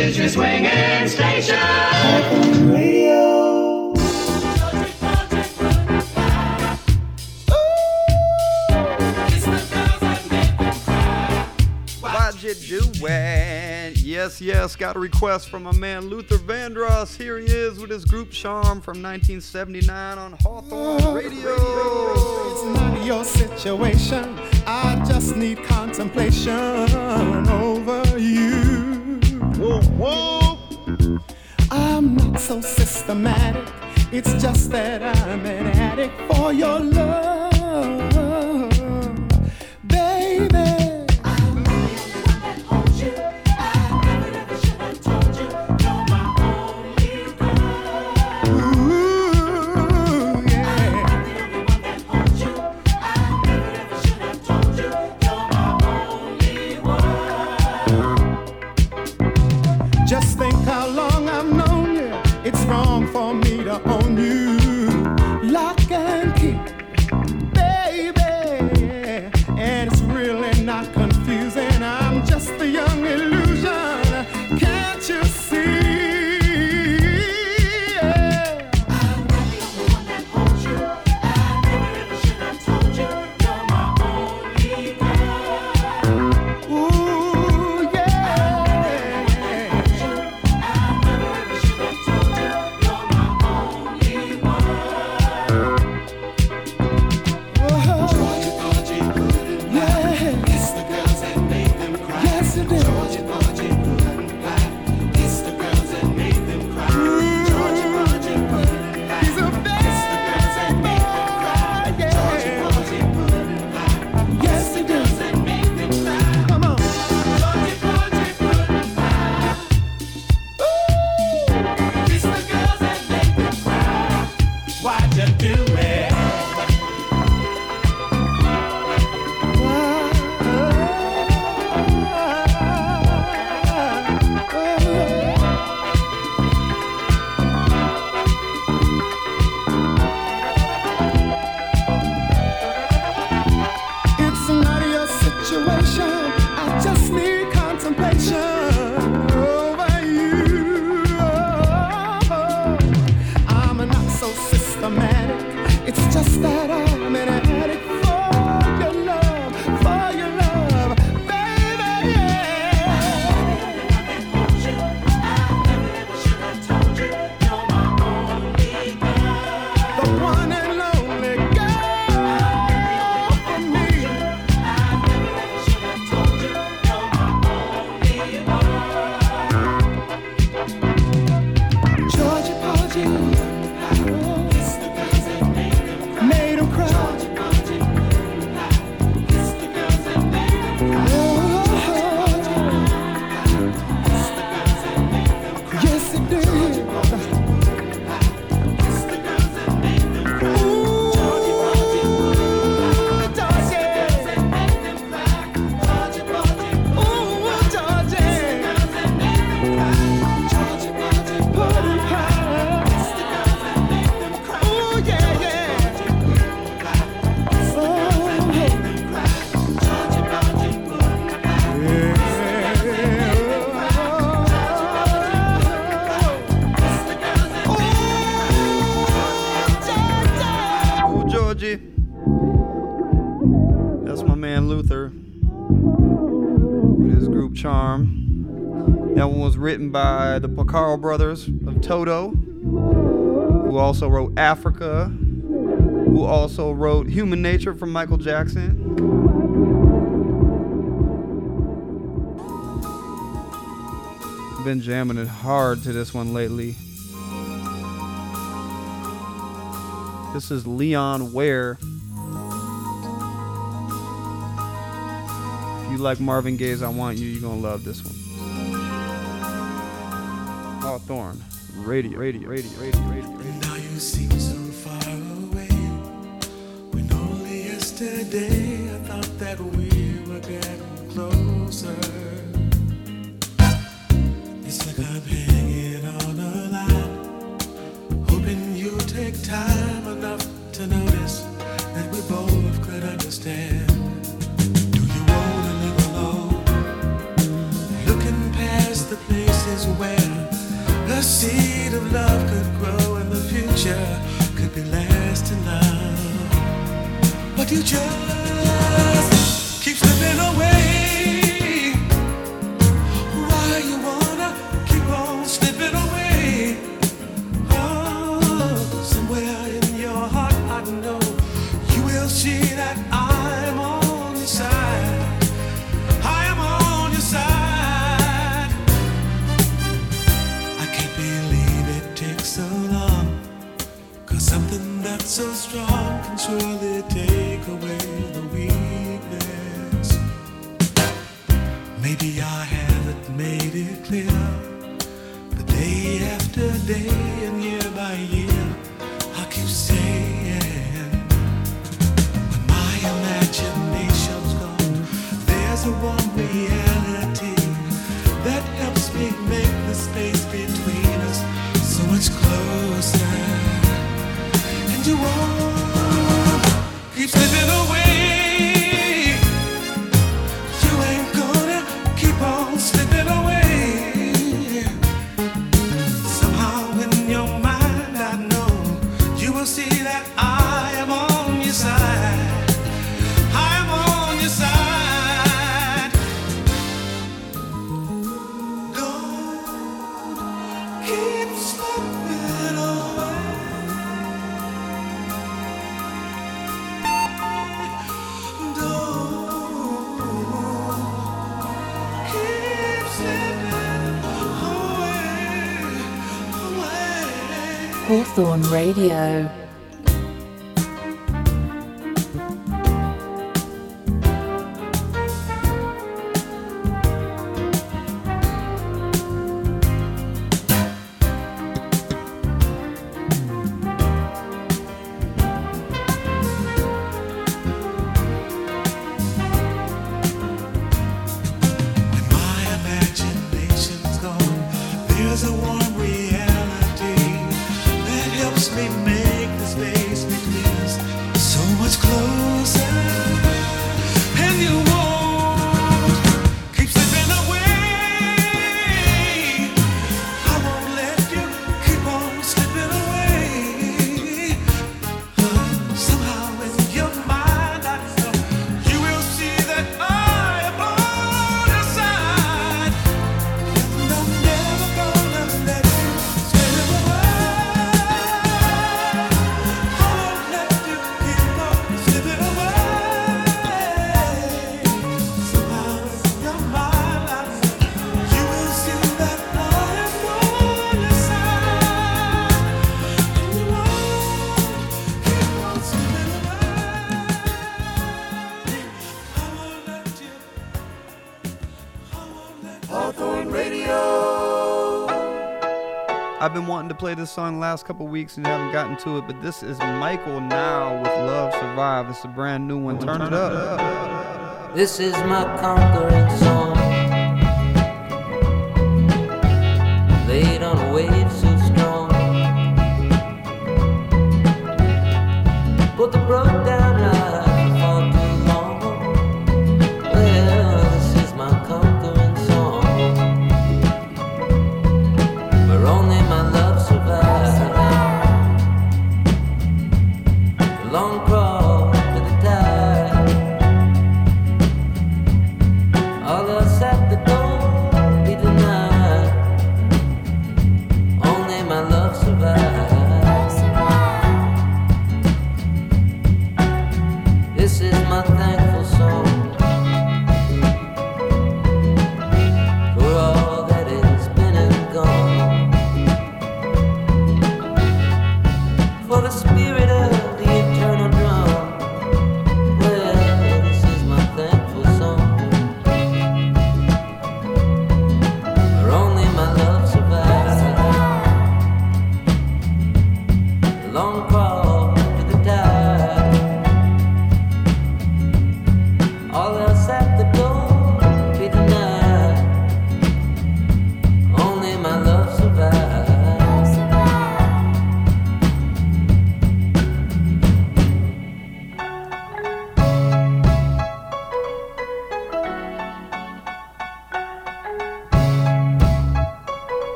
is your swinging station. Radio. Why'd you do it? Yes, yes, got a request from my man Luther Vandross. Here he is with his group Charm from 1979 on Hawthorne oh, Radio. It's not your situation. I just need contemplation over you. I'm not so systematic. It's just that I'm an addict for your love, That one was written by the Porcaro brothers of Toto, who also wrote Africa, who also wrote Human Nature from Michael Jackson. Been jamming it hard to this one lately. This is Leon Ware. If you like Marvin Gaye's I Want You, you're gonna love this one. Hal Radio, radio, radio, radio, radio. Now you seem so far away. When only yesterday I thought that we were getting closer. It's like I'm hanging on a line, hoping you take time enough to notice that we both could understand. The places where the seed of love could grow and the future could be lasting love. But you just keep slipping away. Why you wanna keep on slipping away? Oh, somewhere in your heart I know you will see that. so strong can surely take away the weakness. Maybe I haven't made it clear, but day after day and year by year. Radio. played this song last couple weeks and haven't gotten to it, but this is Michael now with Love Survive. It's a brand new one. Turn, it up. This is my conquering song.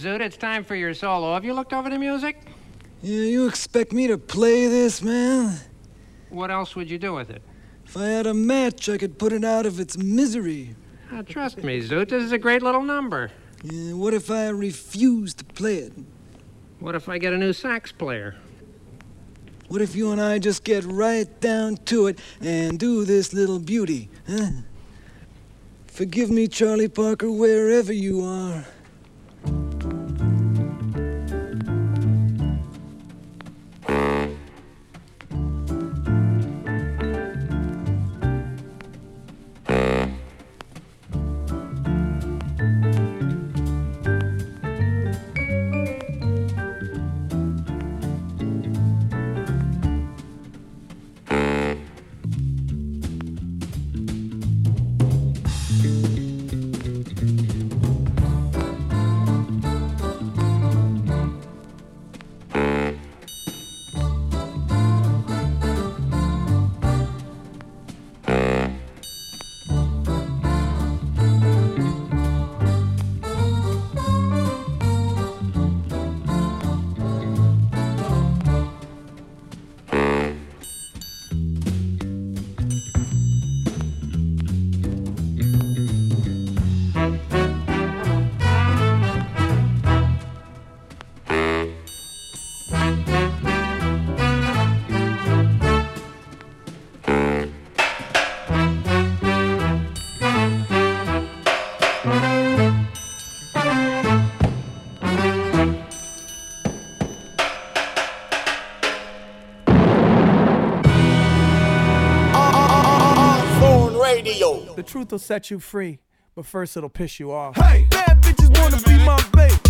Zoot, it's time for your solo. Have you looked over the music? Yeah, you expect me to play this, man? What else would you do with it? If I had a match, I could put it out of its misery. Uh, trust me, Zoot, this is a great little number. Yeah, what if I refuse to play it? What if I get a new sax player? What if you and I just get right down to it and do this little beauty, huh? Forgive me, Charlie Parker, wherever you are. The truth will set you free, but first it'll piss you off. Hey, bad bitches wanna be my babe.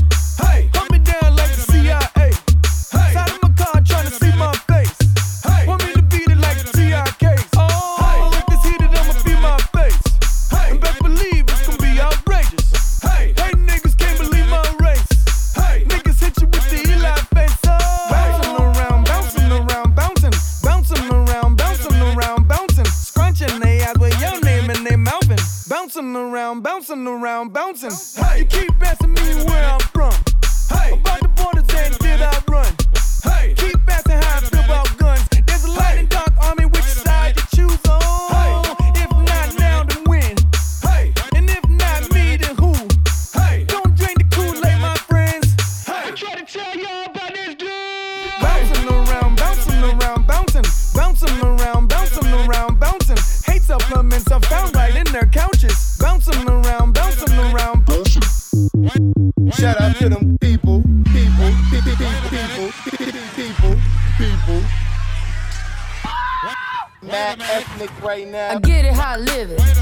Bouncing around, bouncing around, bouncing. Hey, you keep asking me where I'm from. Hey, about the borders and did I run? Right now. I get it how I live it.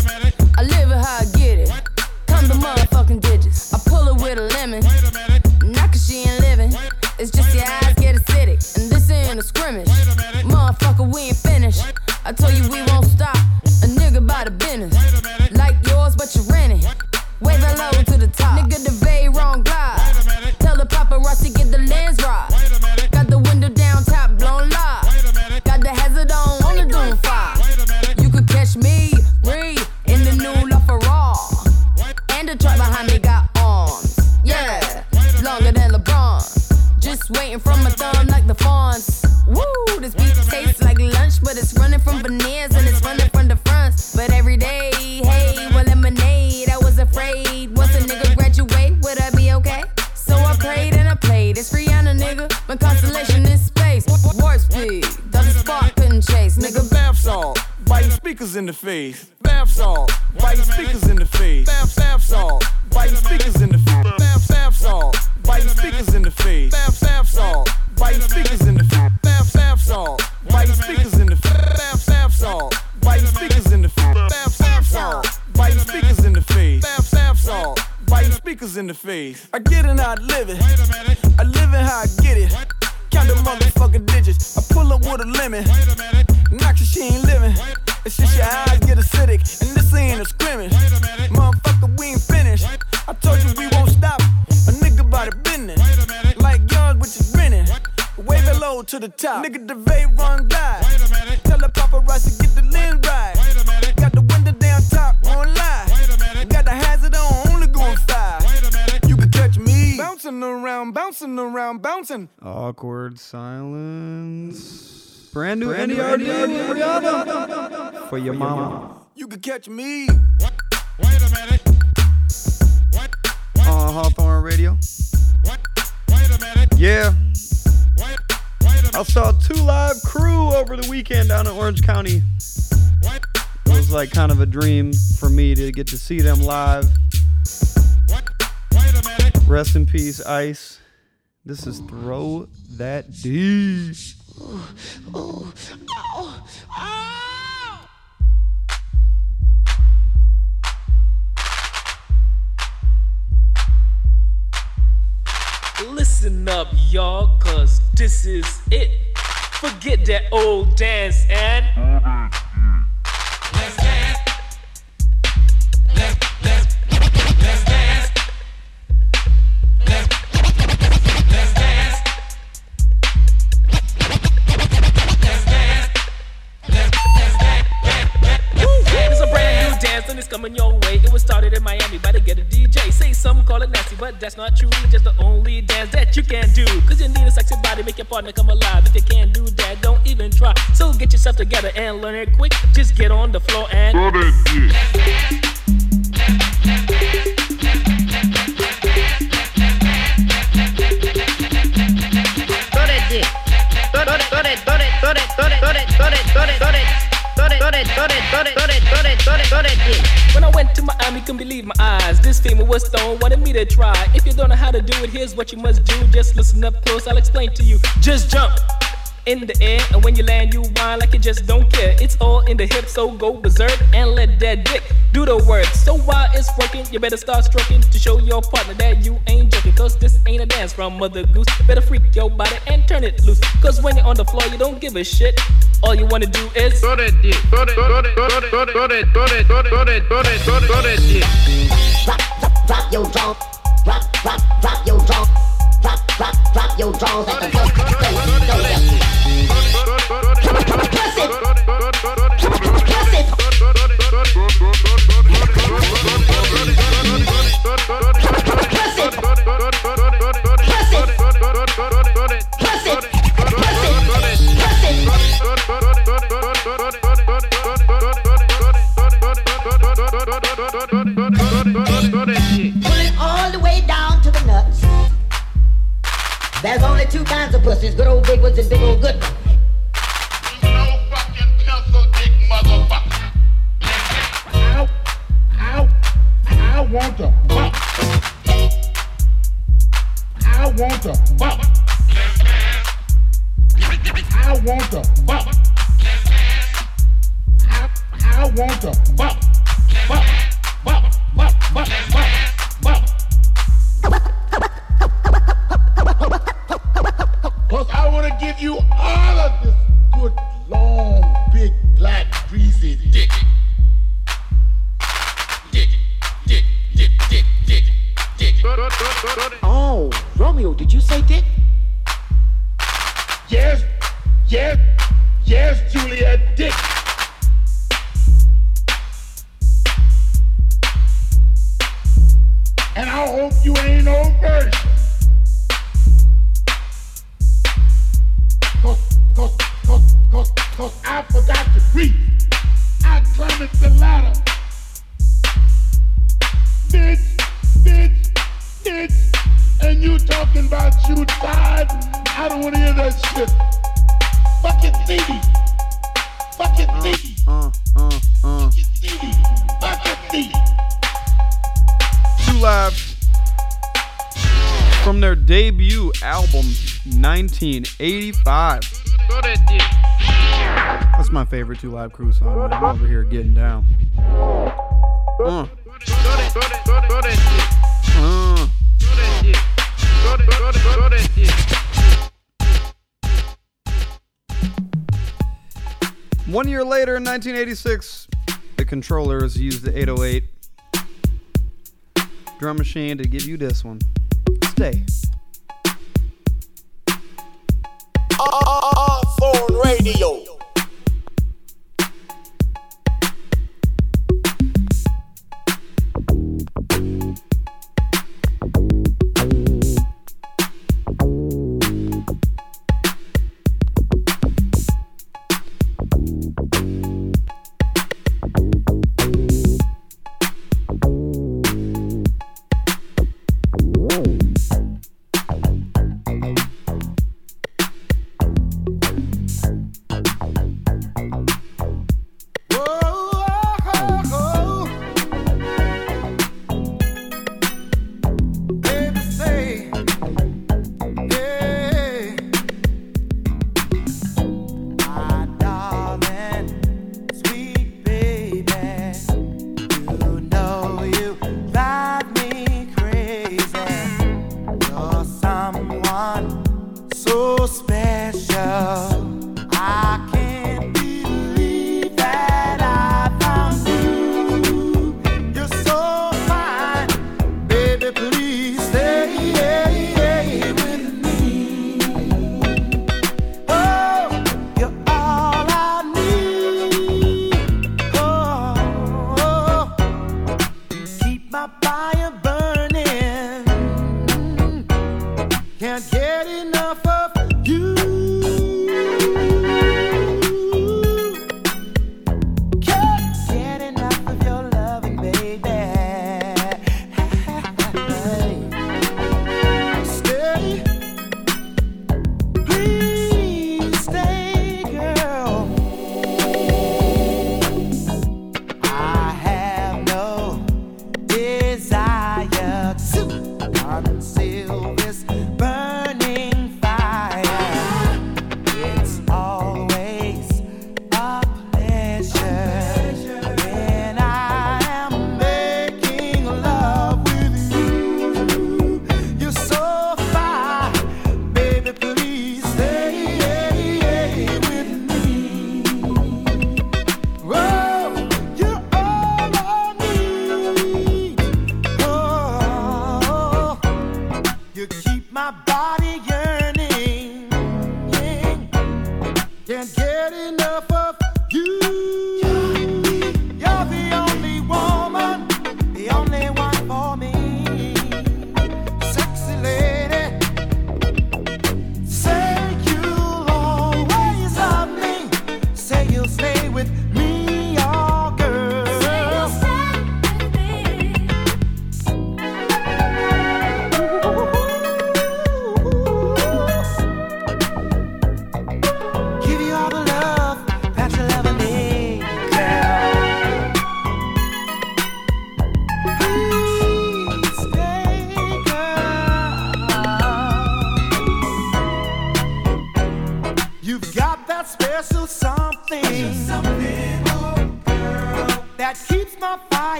Biting in the face. I get it how I live it. I live it how I get it. Count the motherfucking digits. I pull up with a lemon. Knock she she ain't living. It's just your eyes get acidic. And this ain't a scrimmage. Motherfucker, we ain't finished. I told you we won't stop. A nigga by the business. Like yours, which is grinning. Wave it low to the top. Nigga, the vape run die. Tell the paparazzi get the lens right. Got the window down top, on bouncing around, bouncing around, bouncing. Awkward silence. Brand new NERD Rihanna for your mama. You could catch me. Wait a minute. On uh-huh, Hawthorne Radio. Wait a minute. Yeah. Wait, wait a I saw two live crew over the weekend down in Orange County. Wait, It was like kind of a dream for me to get to see them live. Rest in peace, Ice. This is Throw That D. Listen up, y'all, cause this is it. Forget that old dance and. Let's dance. Started in Miami by the Get a DJ. Say some call it nasty, but that's not true. Just the only dance that you can do. Cause you need a sexy body, make your partner come alive. If you can't do that, don't even try. So get yourself together and learn it quick. Just get on the floor and. When I went to Miami, couldn't believe my eyes. This female was stone, wanted me to try. If you don't know how to do it, here's what you must do. Just listen up close, I'll explain to you. Just jump in the air, and when you land, you whine like you just don't care. It's all in the hips, so go berserk and let that dick do the work. So while it's working, you better start stroking to show your partner that you ain't joking. Cause this ain't a dance from Mother Goose. Better freak your body and turn it loose. Cause when you're on the floor, you don't give a shit. All you wanna do is. Go that dick. Go that, go that, go that, go that, go that, go that, go that, go that, go that, go that, dick. Drop, drop, drop your jaw. Drop, drop, drop your jaw. Drop, drop, your jaws at the. Go, go, yeah. Press it. Press it. There's two kinds of pussies, good old big ones and big old good ones. No fucking pencil dick motherfucker. I, I, I want to fuck. I want to fuck. I want to fuck. I, I want to 2 Live Crew song. Man. I'm over here getting down. Uh. uh. One year later, in 1986, the controllers used the 808 drum machine to give you this one. Stay. R- R- radio.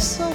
So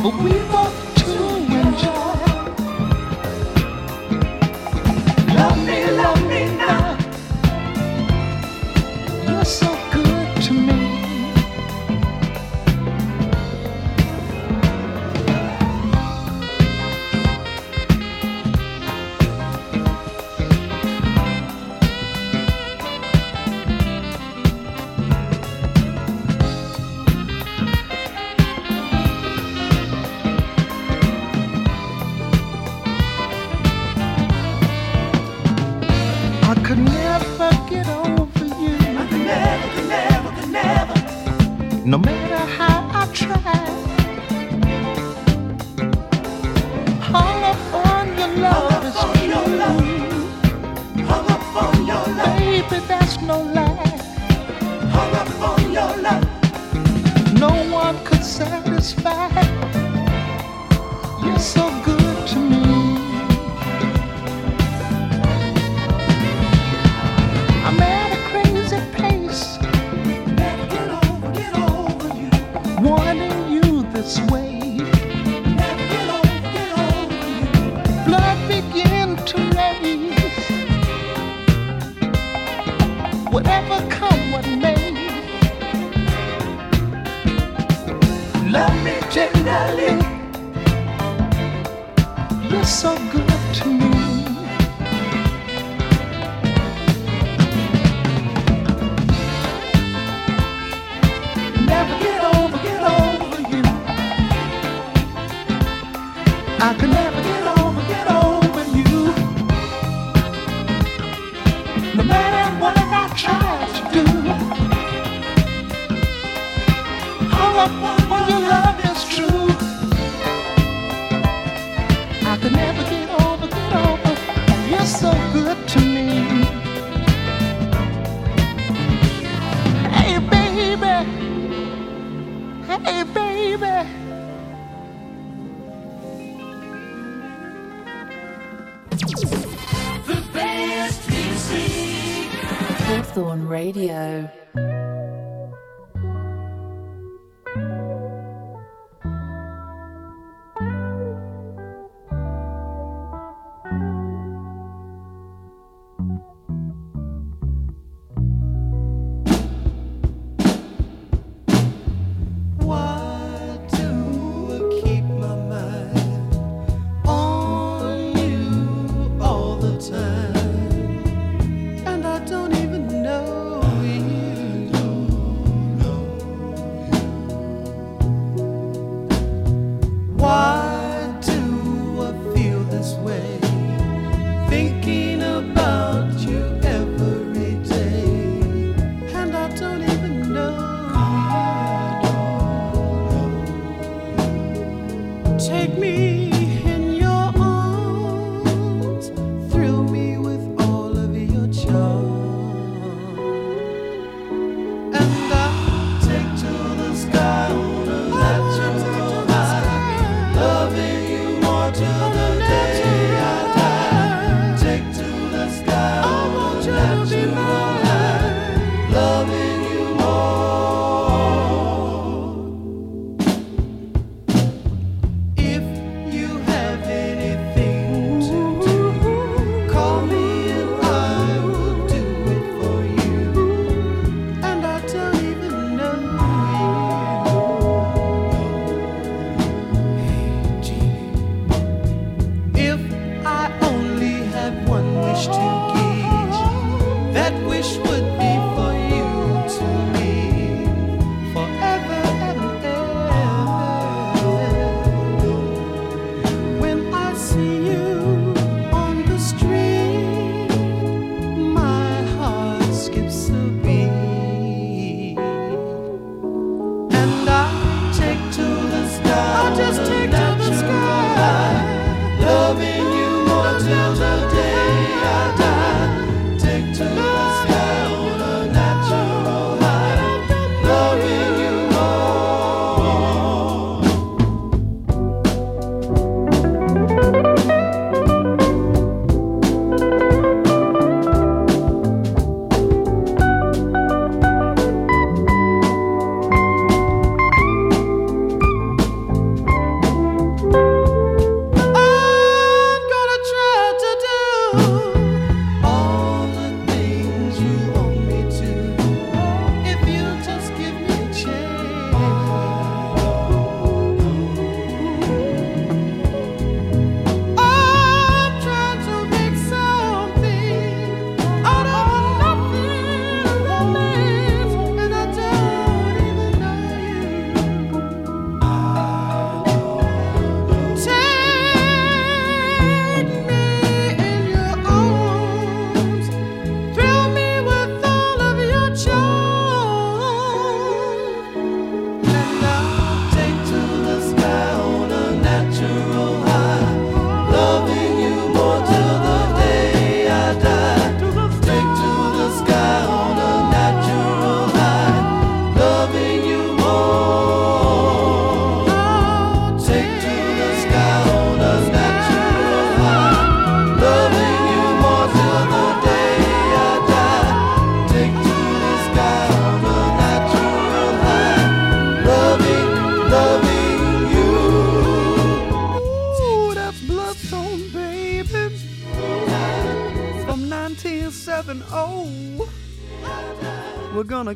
But we want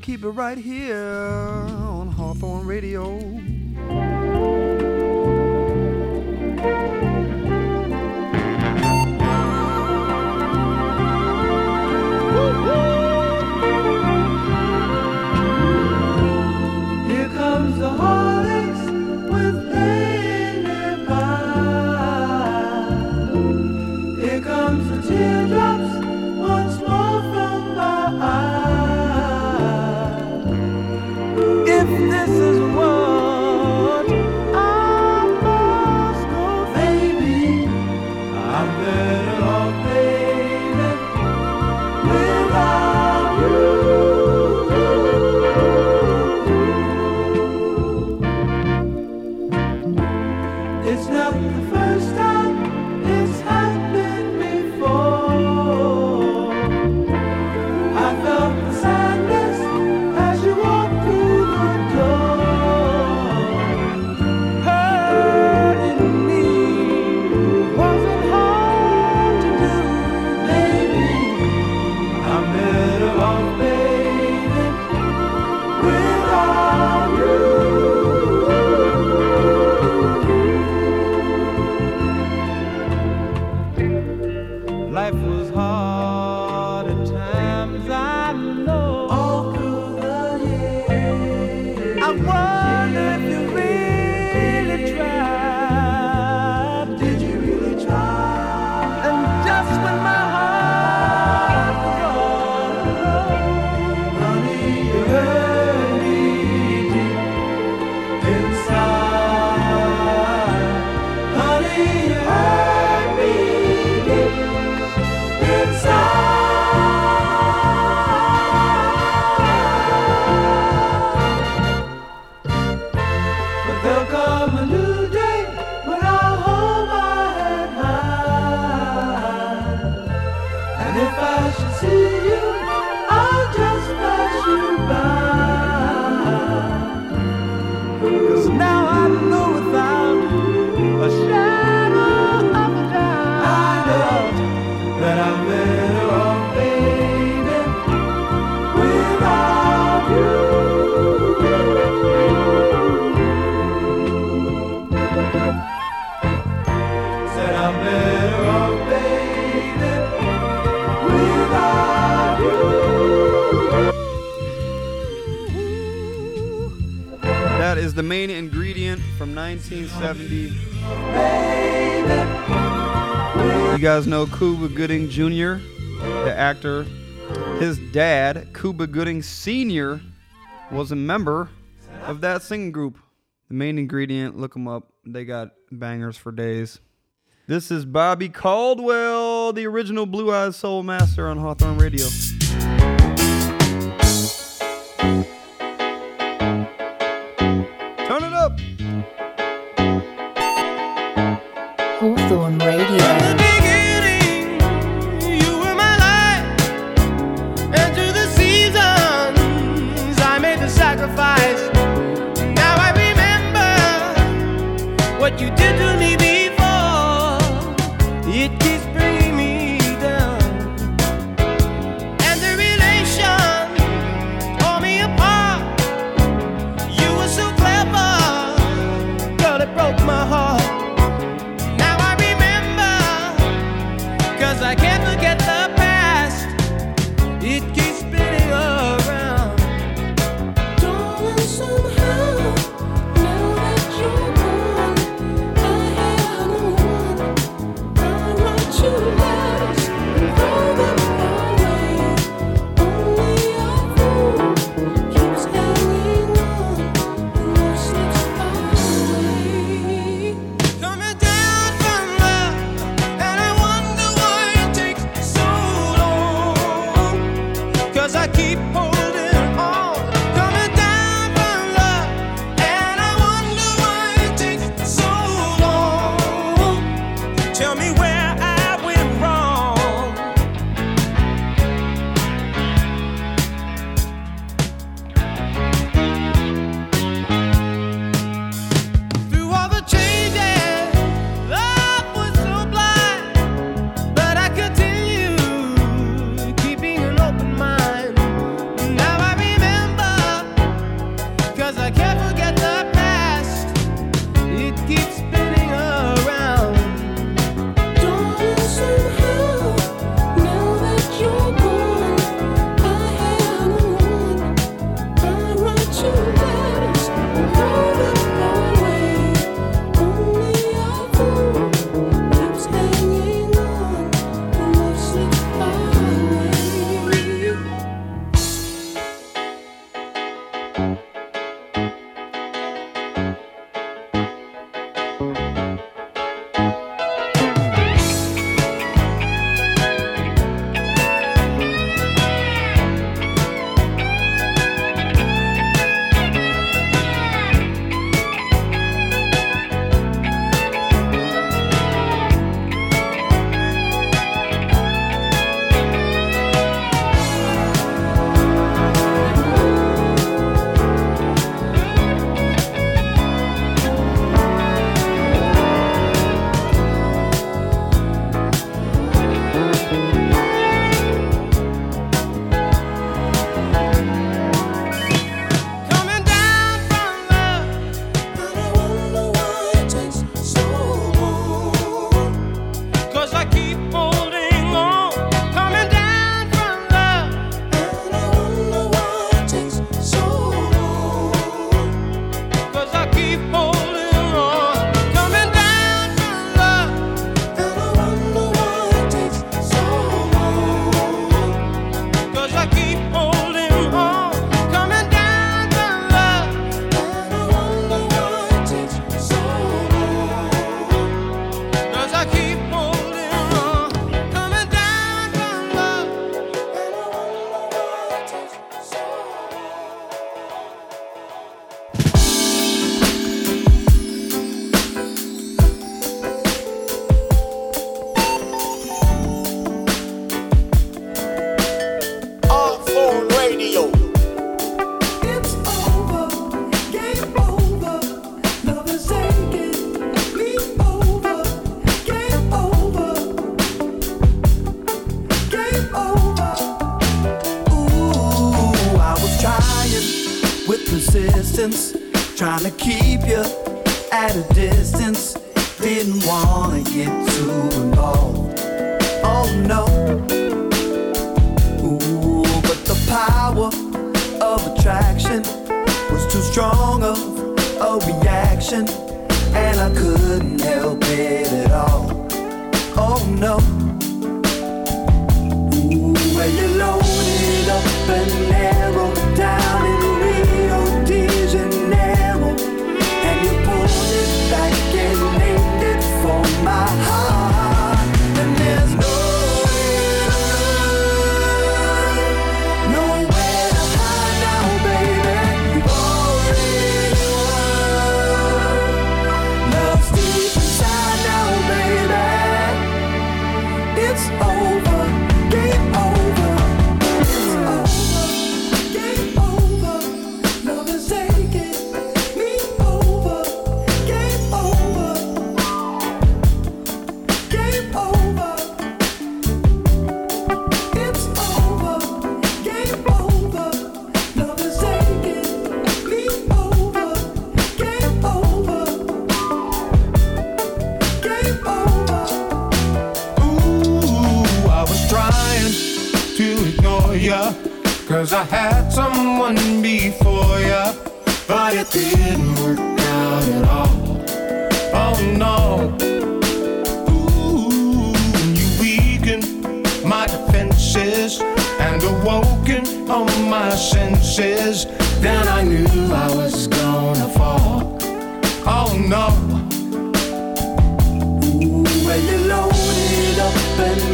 keep it right here on Hawthorne Radio. know Cuba Gooding Jr., the actor. His dad, Cuba Gooding Sr., was a member of that singing group. The main ingredient, look them up. They got bangers for days. This is Bobby Caldwell, the original Blue Eyes Soul Master on Hawthorne Radio. ya. Cause I had someone before ya, but it didn't work out at all. Oh no. Ooh, you weakened my defenses and awoken all my senses. Then I knew I was gonna fall. Oh no. Ooh, well, you loaded up and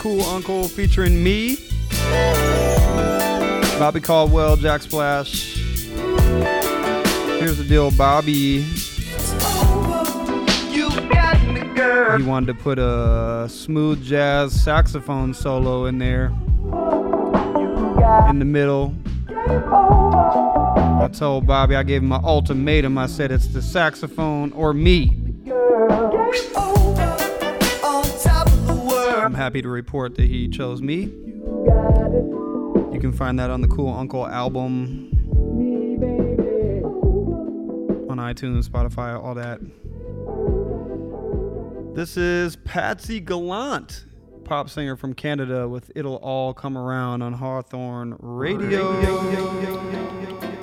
Cool Uncle featuring me, Bobby Caldwell, Jack Splash. Here's the deal, Bobby. He wanted to put a smooth jazz saxophone solo in there in the middle. I told Bobby, I gave him my ultimatum. I said, it's the saxophone or me happy to report that he chose me. You can find that on the Cool Uncle album on iTunes, Spotify, all that. This is Patsy Gallant, pop singer from Canada, with It'll All Come Around on Hawthorne Radio. Radio.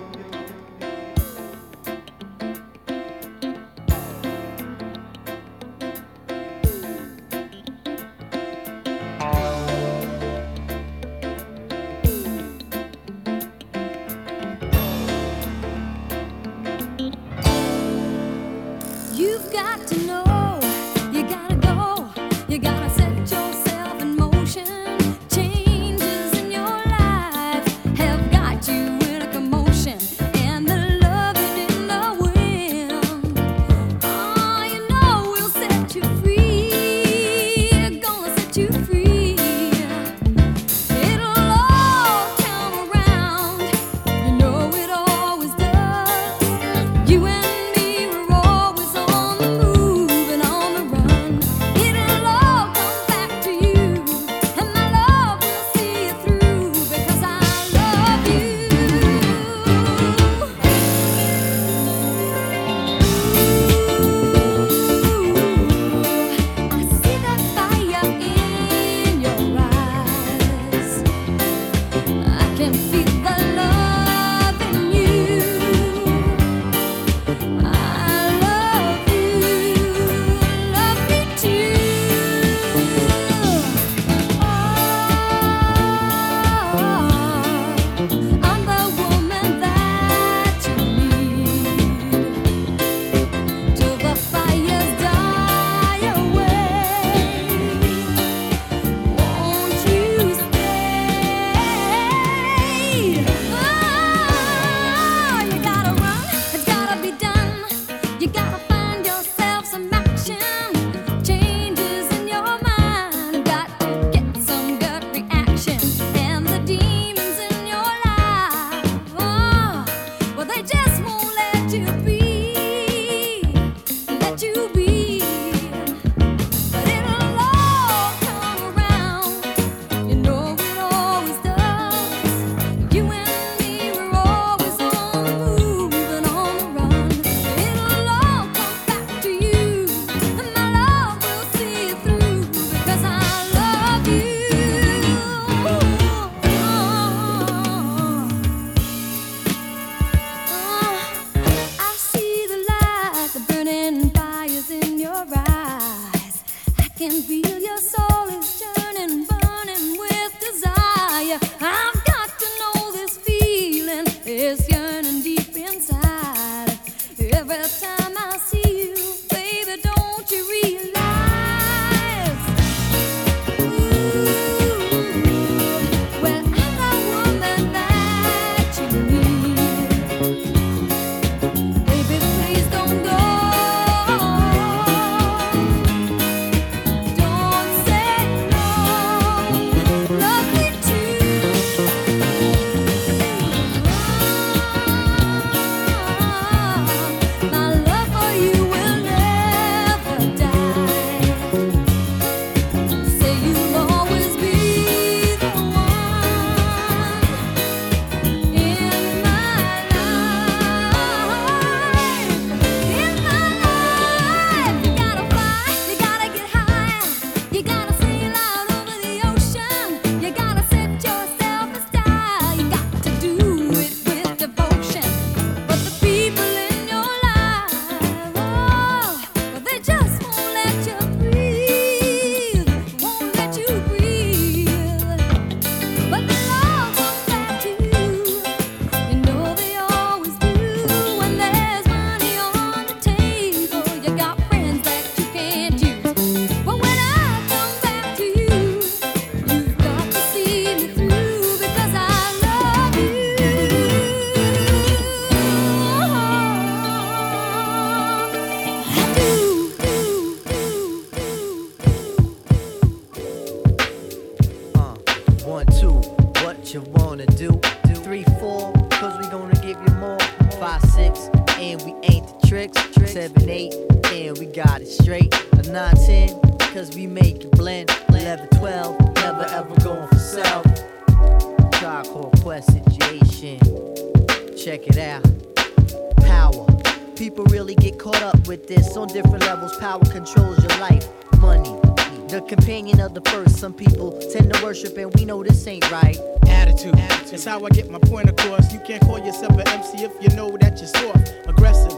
Money. The companion of the first. Some people tend to worship, and we know this ain't right. Attitude. It's how I get my point across. You can't call yourself an MC if you know that you're soft, aggressive.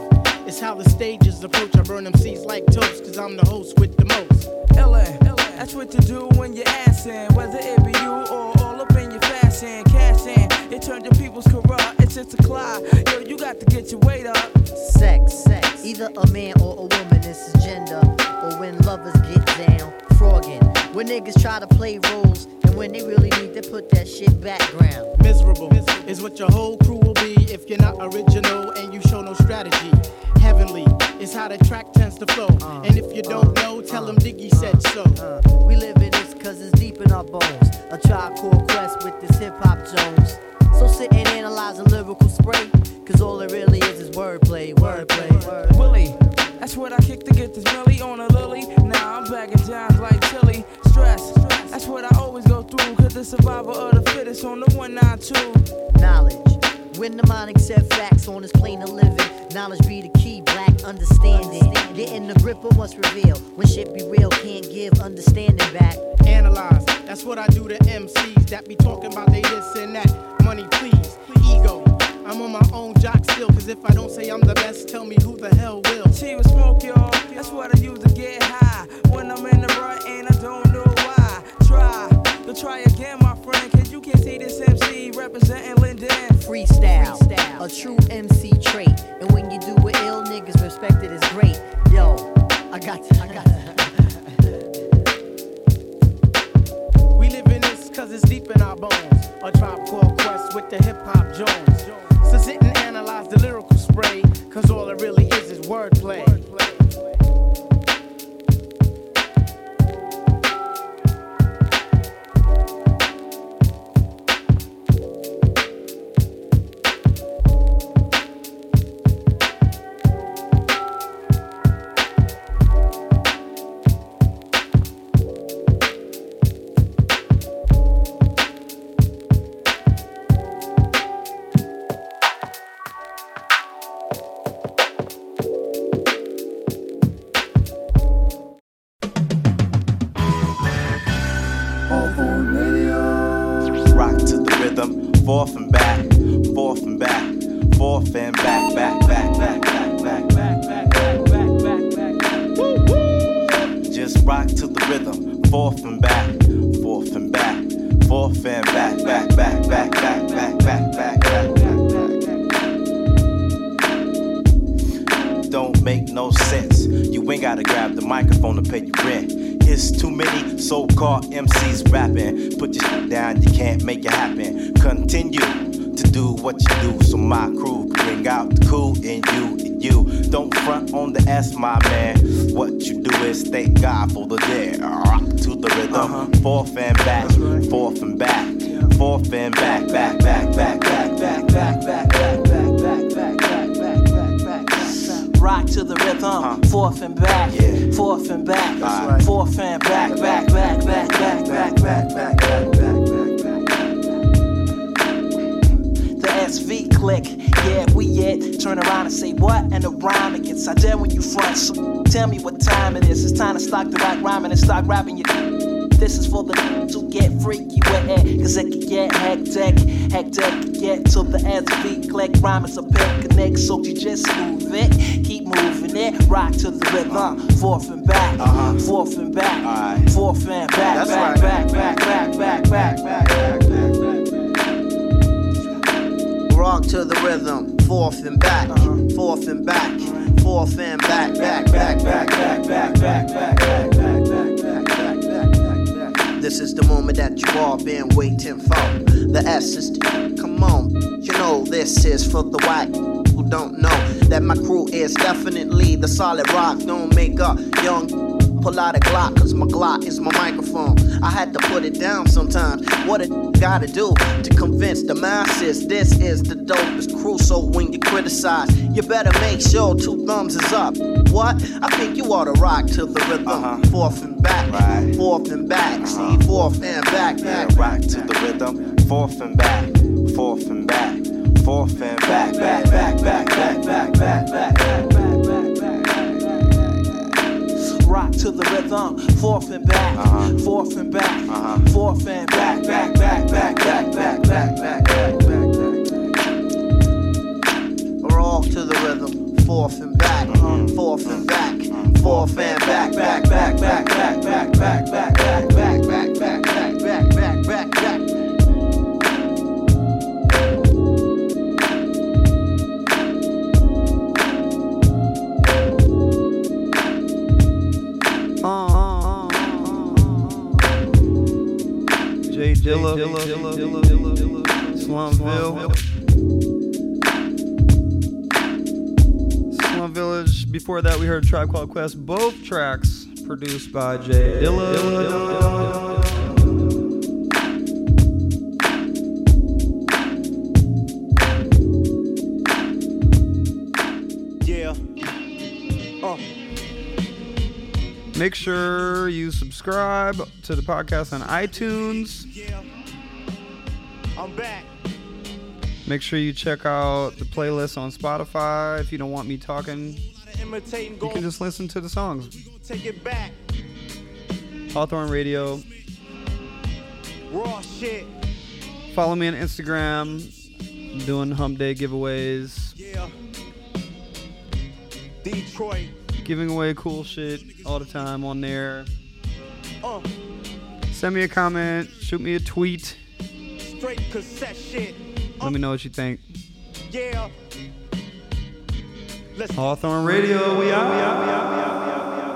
It's how the stages approach. I burn MCs like toast, cause I'm the host with the most. LA, that's what you do when you're asking. Whether it be you or in. Turned your people's corrupt. It's just a clock. Yo, you got to get your weight up. Sex, sex. Either a man or a woman, this is gender. Or when lovers get down, frogging. When niggas try to play roles, and when they really need to put that shit background. Miserable is what your whole crew will be if you're not original and you show no strategy. Heavenly is how the track tends to flow. Uh, and if you don't uh, know, tell uh, them Diggy said so. We live in this cause it's deep in our bones. A tribe called Quest with this hip hop Jones. So sit and analyze a lyrical spray. Cause all it really is is wordplay, wordplay, word. Willie, that's what I kick to get this Millie on a lily. Now I'm bagging jobs like chili. Stress, that's what I always go through. Cause the survival of the fittest on the 192. Knowledge. When the mind accept facts on this plane of living, knowledge be the key, black understanding. Getting the grip of what's revealed. When shit be real, can't give understanding back. Analyze, that's what I do to MCs that be talking about they this and that. Money, please, ego. I'm on my own jock still, cause if I don't say I'm the best, tell me who the hell will. Cheap with smoke, y'all. That's what I use to get high. When I'm in the rut and I don't know why. Try to try again, my friend. Cause you can't see this MC representing Linden. Freestyle, a true MC trait. And when you do it ill, niggas respect it as great. Yo, I got to, I got to. We live in cause it's deep in our bones. A tribe called Quest with the hip hop Jones. So sit and analyze the lyrical spray, cause all it really is is wordplay. Hectic. Hectic can get to the SV click. Rhyme is a pin connect, so you just move it. Keep moving it, rock to the rhythm. Forth and back, forth and back, forth and back, That's back, right. back, back, back, back, back, back, back, Rock to the rhythm, forth and back, forth and back, forth and back, back, back, back, back, back, back, back, back, back, back, back, This is the moment that you all been waiting for. The S is come on, you know this is for the white who don't know that my crew is definitely the solid rock. Don't make up young. Pull out a Glock, cause my Glock is my microphone. I had to put it down sometimes. What it gotta do to convince the masses this is the dopest crew. So when you criticize, you better make sure two thumbs is up. What? I think you ought to rock to the rhythm. Fourth and back, fourth and back. See, fourth and back, Yeah, back. rock to the rhythm, forth and back, forth and back, forth and back, back, back, back, back, back, back, back, back, back, back, back, to the rhythm, forth and back, forth and back, forth and back, back, back, back, back, back, back, back, back, back, Rock to the rhythm, fourth and back, fourth and back, fourth and back, back, back, back, back, back, back, back, back, back, back, J Dilla, Slumville, Slum Village. Before that, we heard Tribe Called Quest. Both tracks produced by J Dilla. Yeah. Uh. Make sure you subscribe to the podcast on iTunes. I'm back. Make sure you check out the playlist on Spotify. If you don't want me talking, you can just listen to the songs. take it back. Hawthorne Radio. Raw shit. Follow me on Instagram. I'm doing Hump Day giveaways. Yeah. Detroit. Giving away cool shit all the time on there. Uh. Send me a comment. Shoot me a tweet. Straight cassette shit. Let me know what you think. Yeah. Let's Hawthorne Radio, we out. We out, we out, we out, we out.